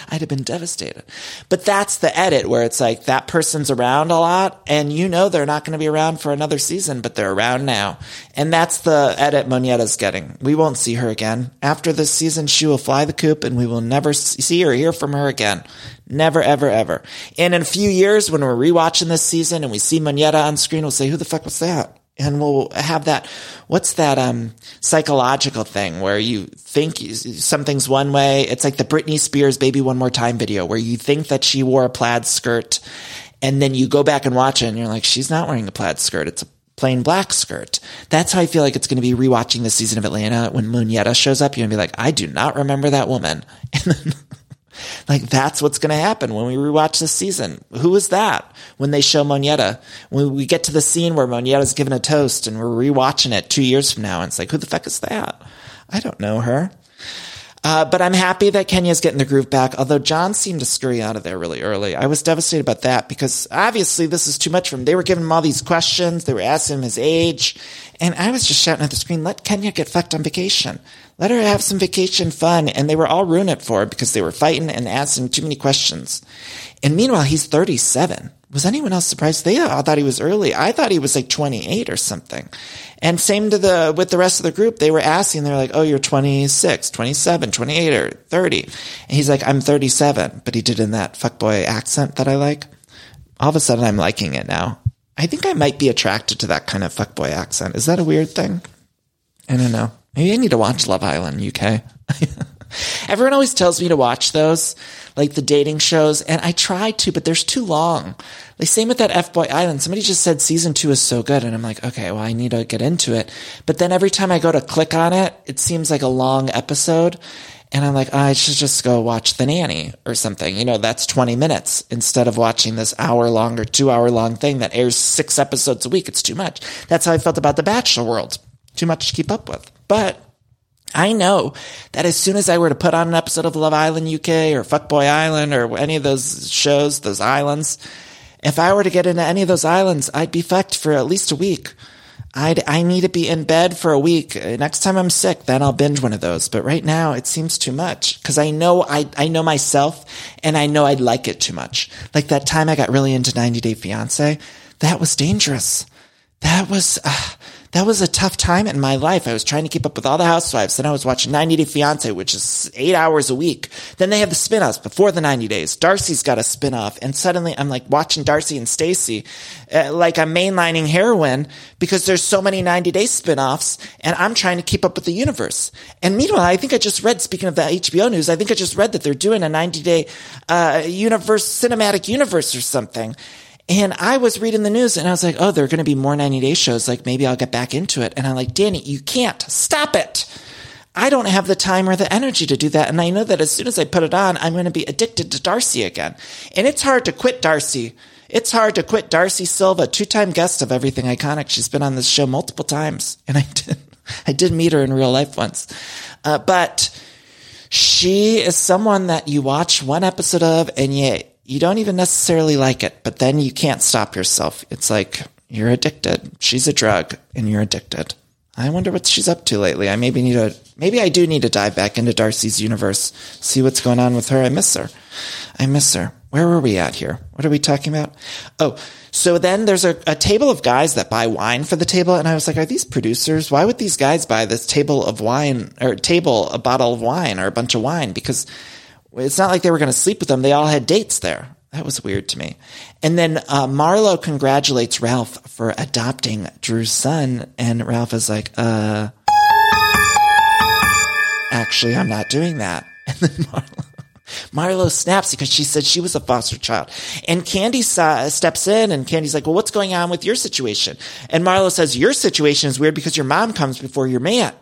I'd have been devastated. But that's the edit where it's like that person's around a lot and you know they're not going to be around for another season, but they're around now. And that's the edit Monyetta's getting. We won't see her again. After this season, she will fly the coop and we will never see or hear from her again. Never, ever, ever. And in a few years, when we're rewatching this season and we see Monyetta on screen, we'll say, who the fuck was that? And we'll have that what's that um psychological thing where you think something's one way? It's like the Britney Spears baby one more time video where you think that she wore a plaid skirt and then you go back and watch it and you're like she's not wearing a plaid skirt. It's a plain black skirt. That's how I feel like it's going to be rewatching the season of Atlanta when Monyetta shows up. You're going to be like I do not remember that woman. And then like that's what's going to happen when we rewatch this season. Who is that? When they show Monyetta, when we get to the scene where Monyetta's given a toast and we're rewatching it two years from now, and it's like, who the fuck is that? I don't know her. Uh, but I'm happy that Kenya's getting the groove back, although John seemed to scurry out of there really early. I was devastated about that because obviously this is too much for him. They were giving him all these questions. They were asking him his age. And I was just shouting at the screen, let Kenya get fucked on vacation. Let her have some vacation fun. And they were all ruining it for her because they were fighting and asking too many questions. And meanwhile, he's 37. Was anyone else surprised? They all thought he was early. I thought he was like 28 or something. And same to the, with the rest of the group. They were asking, they were like, oh, you're 26, 27, 28 or 30. And he's like, I'm 37. But he did in that fuckboy accent that I like. All of a sudden I'm liking it now. I think I might be attracted to that kind of fuckboy accent. Is that a weird thing? I don't know. Maybe I need to watch Love Island UK. Everyone always tells me to watch those, like the dating shows, and I try to, but there's too long. Like same with that F Boy Island. Somebody just said season two is so good, and I'm like, okay, well, I need to get into it. But then every time I go to click on it, it seems like a long episode. And I'm like, oh, I should just go watch The Nanny or something. You know, that's 20 minutes instead of watching this hour long or two hour long thing that airs six episodes a week. It's too much. That's how I felt about The Bachelor World. Too much to keep up with. But I know that as soon as I were to put on an episode of Love Island UK or Fuckboy Island or any of those shows, those islands, if I were to get into any of those islands, I'd be fucked for at least a week. I'd, I need to be in bed for a week. Next time I'm sick, then I'll binge one of those. But right now it seems too much because I know I, I know myself and I know I'd like it too much. Like that time I got really into 90 Day Fiance. That was dangerous. That was, uh, that was a tough time in my life. I was trying to keep up with all the housewives. Then I was watching 90 Day Fiance, which is eight hours a week. Then they have the spin-offs before the 90 days. Darcy's got a spin-off. And suddenly I'm like watching Darcy and Stacey, uh, like I'm mainlining heroin because there's so many 90 day spin-offs and I'm trying to keep up with the universe. And meanwhile, I think I just read, speaking of the HBO news, I think I just read that they're doing a 90 day, uh, universe, cinematic universe or something. And I was reading the news and I was like, oh, there are going to be more 90 day shows. Like maybe I'll get back into it. And I'm like, Danny, you can't stop it. I don't have the time or the energy to do that. And I know that as soon as I put it on, I'm going to be addicted to Darcy again. And it's hard to quit Darcy. It's hard to quit Darcy Silva, two time guest of Everything Iconic. She's been on this show multiple times. And I did, I did meet her in real life once. Uh, but she is someone that you watch one episode of and you, you don't even necessarily like it, but then you can't stop yourself. It's like you're addicted. She's a drug and you're addicted. I wonder what she's up to lately. I maybe need to, maybe I do need to dive back into Darcy's universe, see what's going on with her. I miss her. I miss her. Where were we at here? What are we talking about? Oh, so then there's a, a, table of guys that buy wine for the table. And I was like, are these producers? Why would these guys buy this table of wine or table, a bottle of wine or a bunch of wine? Because it's not like they were going to sleep with them. They all had dates there. That was weird to me. And then uh, Marlo congratulates Ralph for adopting Drew's son, and Ralph is like, "Uh, actually, I'm not doing that." And then Marlo, Marlo snaps because she said she was a foster child, and Kandi steps in, and Kandi's like, "Well, what's going on with your situation?" And Marlo says, "Your situation is weird because your mom comes before your man."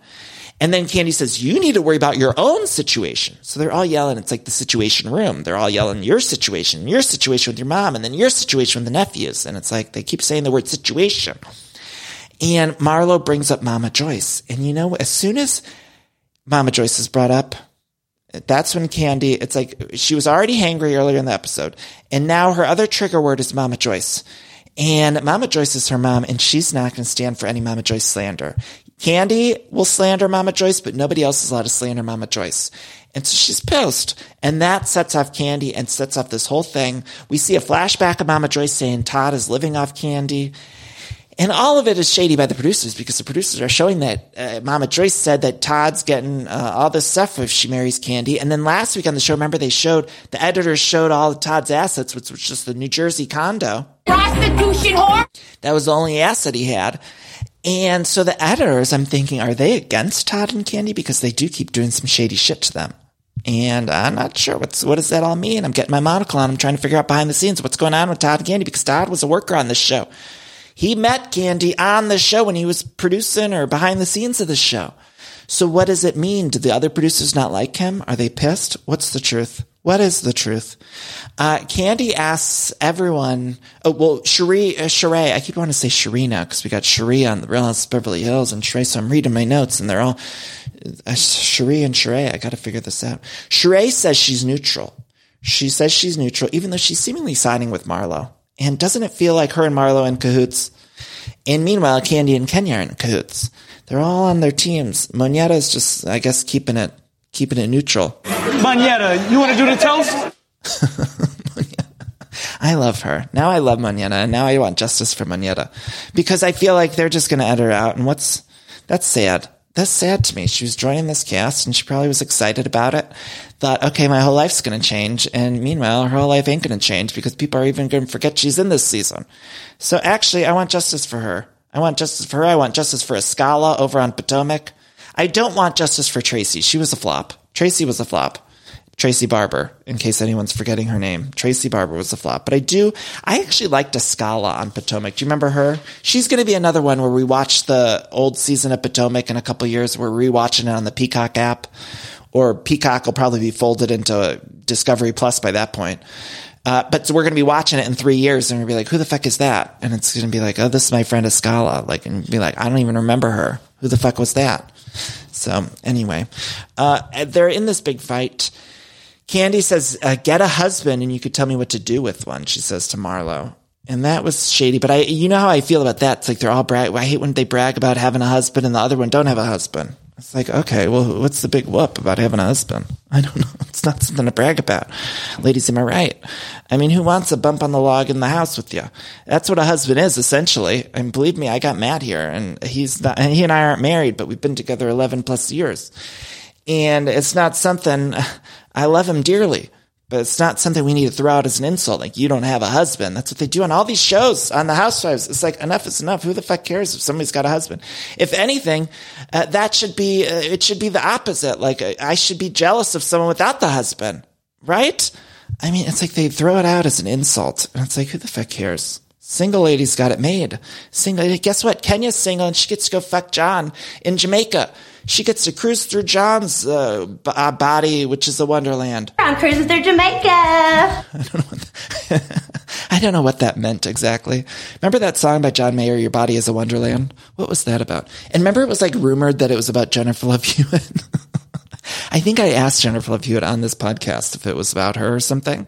And then Kandi says, you need to worry about your own situation. So they're all yelling. It's like the situation room. They're all yelling your situation, your situation with your mom, and then your situation with the nephews. And it's like they keep saying the word situation. And Marlo brings up Mama Joyce. And you know, as soon as Mama Joyce is brought up, that's when Kandi, it's like she was already hangry earlier in the episode. And now her other trigger word is Mama Joyce. And Mama Joyce is her mom, and she's not going to stand for any Mama Joyce slander. Kandi will slander Mama Joyce, but nobody else is allowed to slander Mama Joyce. And so she's pissed. And that sets off Kandi and sets off this whole thing. We see a flashback of Mama Joyce saying Todd is living off Kandi. And all of it is shady by the producers because the producers are showing that uh, Mama Joyce said that Todd's getting uh, all this stuff if she marries Kandi. And then last week on the show, remember they showed, the editors showed all of Todd's assets, which was just the New Jersey condo. Prostitution whore! That was the only asset he had. And so the editors, I'm thinking, are they against Todd and Kandi? Because they do keep doing some shady shit to them. And I'm not sure what's, what does that all mean? I'm getting my monocle on. I'm trying to figure out behind the scenes what's going on with Todd and Kandi because Todd was a worker on this show. He met Kandi on the show when he was producing or behind the scenes of the show. So what does it mean? Do the other producers not like him? Are they pissed? What's the truth? What is the truth? Uh, Kandi asks everyone, oh, well, Sheree, uh, Sheree, I keep wanting to say Sheree now because we got Sheree on the Real House of Beverly Hills and Sheree, so I'm reading my notes and they're all Uh, Sheree and Sheree, I got to figure this out. Sheree says she's neutral. She says she's neutral, even though she's seemingly siding with Marlo. And doesn't it feel like her and Marlo in cahoots? And meanwhile, Kandi and Kenya are in cahoots. They're all on their teams. Monyetta is just, I guess, keeping it, keeping it neutral. Monyetta, you want to do the toast? I love her. Now I love Monyetta, and now I want justice for Monyetta because I feel like they're just going to edit her out. And what's that's sad. That's sad to me. She was joining this cast, and she probably was excited about it. Thought, okay, my whole life's going to change, and meanwhile, her whole life ain't going to change because people are even going to forget she's in this season. So actually, I want justice for her. I want justice for her. I want justice for Askale over on Potomac. I don't want justice for Tracy. She was a flop. Tracy was a flop. Tracy Barber, in case anyone's forgetting her name. Tracy Barber was a flop. But I do, I actually liked Askale on Potomac. Do you remember her? She's going to be another one where we watch the old season of Potomac in a couple years. We're rewatching it on the Peacock app. Or Peacock will probably be folded into Discovery Plus by that point. Uh, but we're going to be watching it in three years and we'll be like, who the fuck is that? And it's going to be like, oh, this is my friend Askale. Like, and be like, I don't even remember her. Who the fuck was that? So anyway, uh, they're in this big fight. Kandi says, uh, get a husband and you could tell me what to do with one, she says to Marlo. And that was shady, but I, you know how I feel about that. It's like they're all brag. I hate when they brag about having a husband and the other one don't have a husband. It's like, okay, well, what's the big whoop about having a husband? I don't know. It's not something to brag about. Ladies, am I right? I mean, who wants a bump on the log in the house with you? That's what a husband is, essentially. And believe me, I got Matt here and he's not, and he and I aren't married, but we've been together 11 plus years. And it's not something, I love him dearly, but it's not something we need to throw out as an insult. Like, you don't have a husband. That's what they do on all these shows on the housewives. It's like, enough is enough. Who the fuck cares if somebody's got a husband? If anything, uh, that should be, uh, it should be the opposite. Like, I should be jealous of someone without the husband, right? I mean, it's like they throw it out as an insult. And it's like, who the fuck cares? Single lady's got it made. Single, lady. guess what? Kenya's single and she gets to go fuck John in Jamaica. She gets to cruise through John's uh, b- uh, body, which is a wonderland. I'm cruising through Jamaica. I don't know. What that, I don't know what that meant exactly. Remember that song by John Mayer, "Your Body Is a Wonderland"? What was that about? And remember, it was like rumored that it was about Jennifer Love Hewitt. I think I asked Jennifer Love Hewitt on this podcast if it was about her or something.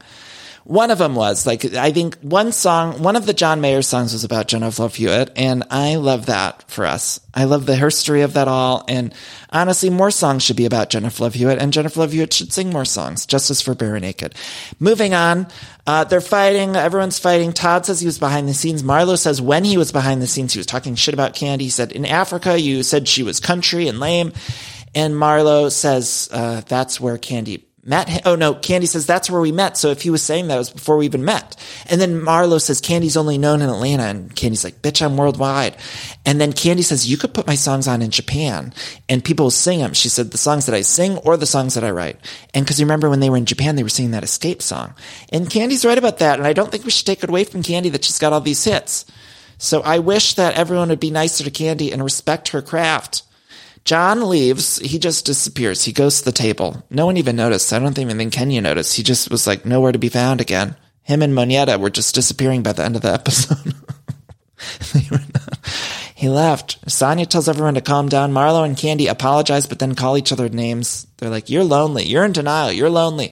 One of them was like, I think one song, one of the John Mayer songs was about Jennifer Love Hewitt. And I love that for us. I love the history of that all. And honestly, more songs should be about Jennifer Love Hewitt and Jennifer Love Hewitt should sing more songs. Justice for Barenaked. Moving on. Uh, they're fighting. Everyone's fighting. Todd says he was behind the scenes. Marlo says when he was behind the scenes, he was talking shit about Kandi. He said, in Africa, you said she was country and lame. And Marlo says, uh, that's where Kandi Matt, oh no, Kandi says that's where we met. So if he was saying that it was before we even met. And then Marlo says Kandi's only known in Atlanta. And Kandi's like, bitch, I'm worldwide. And then Kandi says, you could put my songs on in Japan and people will sing them. She said the songs that I sing or the songs that I write. And cause you remember when they were in Japan, they were singing that escape song. And Kandi's right about that. And I don't think we should take it away from Kandi that she's got all these hits. So I wish that everyone would be nicer to Kandi and respect her craft. John leaves. He just disappears. He goes to the table. No one even noticed. I don't think even Kenya noticed. He just was like nowhere to be found again. Him and Monyetta were just disappearing by the end of the episode. he left. Sanya tells everyone to calm down. Marlo and Kandi apologize, but then call each other names. They're like, you're lonely. You're in denial. You're lonely.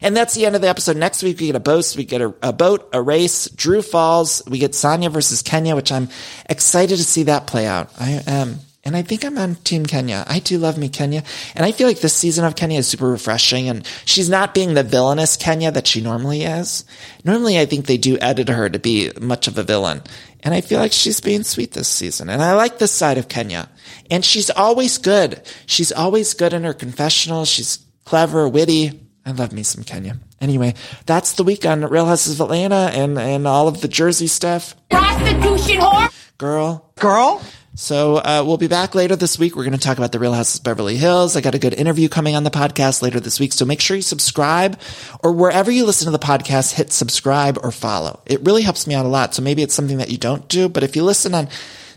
And that's the end of the episode. Next week, we get a boat. We get a, a, boat, a race, Drew falls. We get Sanya versus Kenya, which I'm excited to see that play out. I am. Um, and I think I'm on Team Kenya. I do love me Kenya. And I feel like this season of Kenya is super refreshing. And she's not being the villainous Kenya that she normally is. Normally, I think they do edit her to be much of a villain. And I feel like she's being sweet this season. And I like this side of Kenya. And she's always good. She's always good in her confessional. She's clever, witty. I love me some Kenya. Anyway, that's the week on Real Houses of Atlanta and, and all of the Jersey stuff. Prostitution whore. Girl. Girl? So uh, we'll be back later this week. We're going to talk about the Real Houses of Beverly Hills. I got a good interview coming on the podcast later this week. So make sure you subscribe or wherever you listen to the podcast, hit subscribe or follow. It really helps me out a lot. So maybe it's something that you don't do, but if you listen on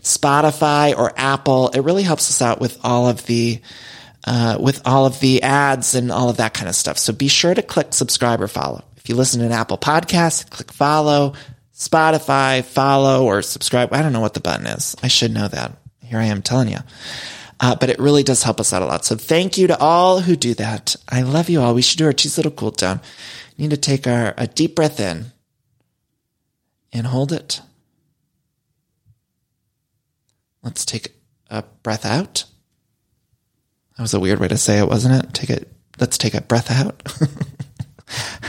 Spotify or Apple, it really helps us out with all of the uh, with all of the ads and all of that kind of stuff. So be sure to click subscribe or follow. If you listen to an Apple podcast, click follow, Spotify, follow or subscribe. I don't know what the button is. I should know that. Here I am telling you. Uh, but it really does help us out a lot. So thank you to all who do that. I love you all. We should do our cheese little cool down. Need to take our, a deep breath in and hold it. Let's take a breath out. That was a weird way to say it, wasn't it? Take it. Let's take a breath out.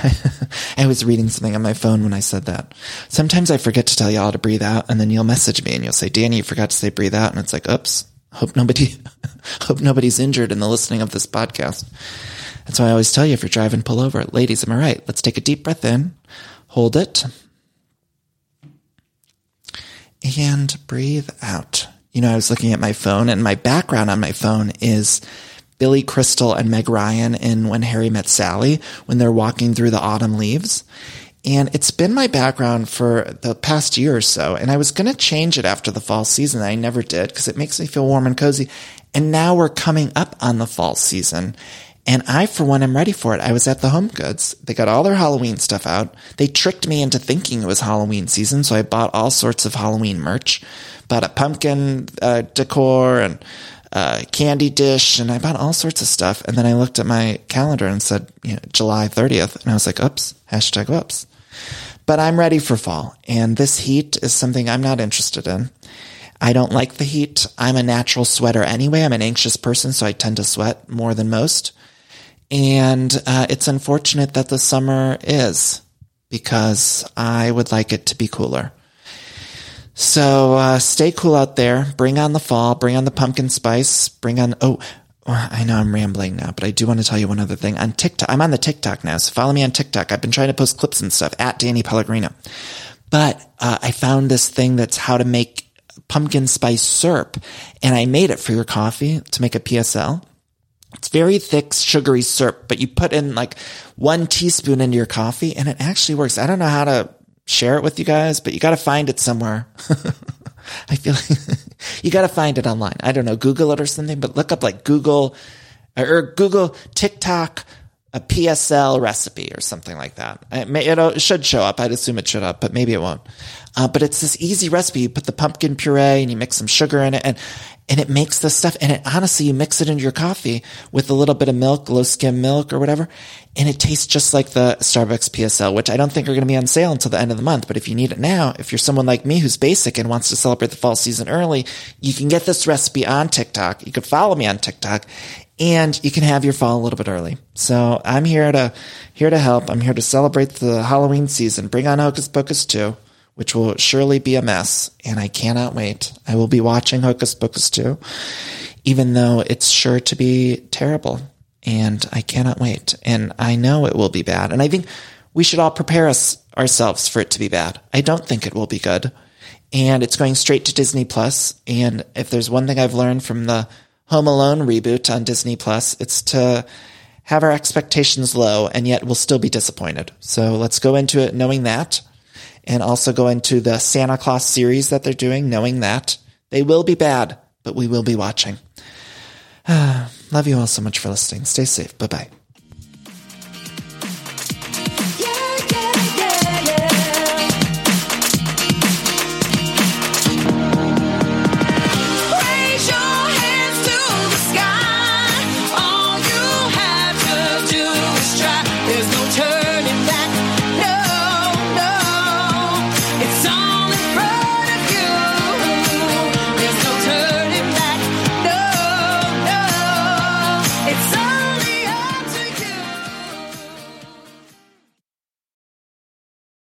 I was reading something on my phone when I said that. Sometimes I forget to tell y'all to breathe out, and then you'll message me and you'll say, "Danny, you forgot to say breathe out," and it's like, "Oops." Hope nobody, hope nobody's injured in the listening of this podcast. That's why I always tell you if you're driving, pull over. Ladies, am I right? Let's take a deep breath in, hold it, and breathe out you know, I was looking at my phone and my background on my phone is Billy Crystal and Meg Ryan in When Harry Met Sally when they're walking through the autumn leaves. And it's been my background for the past year or so. And I was going to change it after the fall season. I never did because it makes me feel warm and cozy. And now we're coming up on the fall season. And I, for one, am ready for it. I was at the Home Goods. They got all their Halloween stuff out. They tricked me into thinking it was Halloween season. So I bought all sorts of Halloween merch bought a pumpkin uh, decor and uh, candy dish, and I bought all sorts of stuff. And then I looked at my calendar and said, you know, July 30th. And I was like, oops, hashtag oops. But I'm ready for fall. And this heat is something I'm not interested in. I don't like the heat. I'm a natural sweater anyway. I'm an anxious person, so I tend to sweat more than most. And uh, it's unfortunate that the summer is because I would like it to be cooler. So uh, stay cool out there. Bring on the fall. Bring on the pumpkin spice. Bring on. Oh, I know I'm rambling now, but I do want to tell you one other thing. On TikTok, I'm on the TikTok now, so follow me on TikTok. I've been trying to post clips and stuff at Danny Pellegrino. But uh, I found this thing that's how to make pumpkin spice syrup, and I made it for your coffee to make a PSL. It's very thick, sugary syrup, but you put in like one teaspoon into your coffee, and it actually works. I don't know how to share it with you guys, but you got to find it somewhere. I feel like you got to find it online. I don't know, Google it or something, but look up like Google or Google TikTok a PSL recipe or something like that. It, may, it should show up. I'd assume it should up, but maybe it won't. Uh, but it's this easy recipe. You put the pumpkin puree and you mix some sugar in it and, and it makes this stuff. And it honestly, you mix it into your coffee with a little bit of milk, low skim milk or whatever. And it tastes just like the Starbucks PSL, which I don't think are going to be on sale until the end of the month. But if you need it now, if you're someone like me who's basic and wants to celebrate the fall season early, you can get this recipe on TikTok. You could follow me on TikTok and you can have your fall a little bit early. So I'm here to, here to help. I'm here to celebrate the Halloween season. Bring on Hocus Pocus 2, which will surely be a mess. And I cannot wait. I will be watching Hocus Pocus 2, even though it's sure to be terrible. And I cannot wait. And I know it will be bad. And I think we should all prepare us ourselves for it to be bad. I don't think it will be good. And it's going straight to Disney Plus. And if there's one thing I've learned from the Home Alone reboot on Disney Plus. It's to have our expectations low and yet we'll still be disappointed. So let's go into it knowing that and also go into the Santa Claus series that they're doing knowing that they will be bad, but we will be watching. Love you all so much for listening. Stay safe. Bye bye.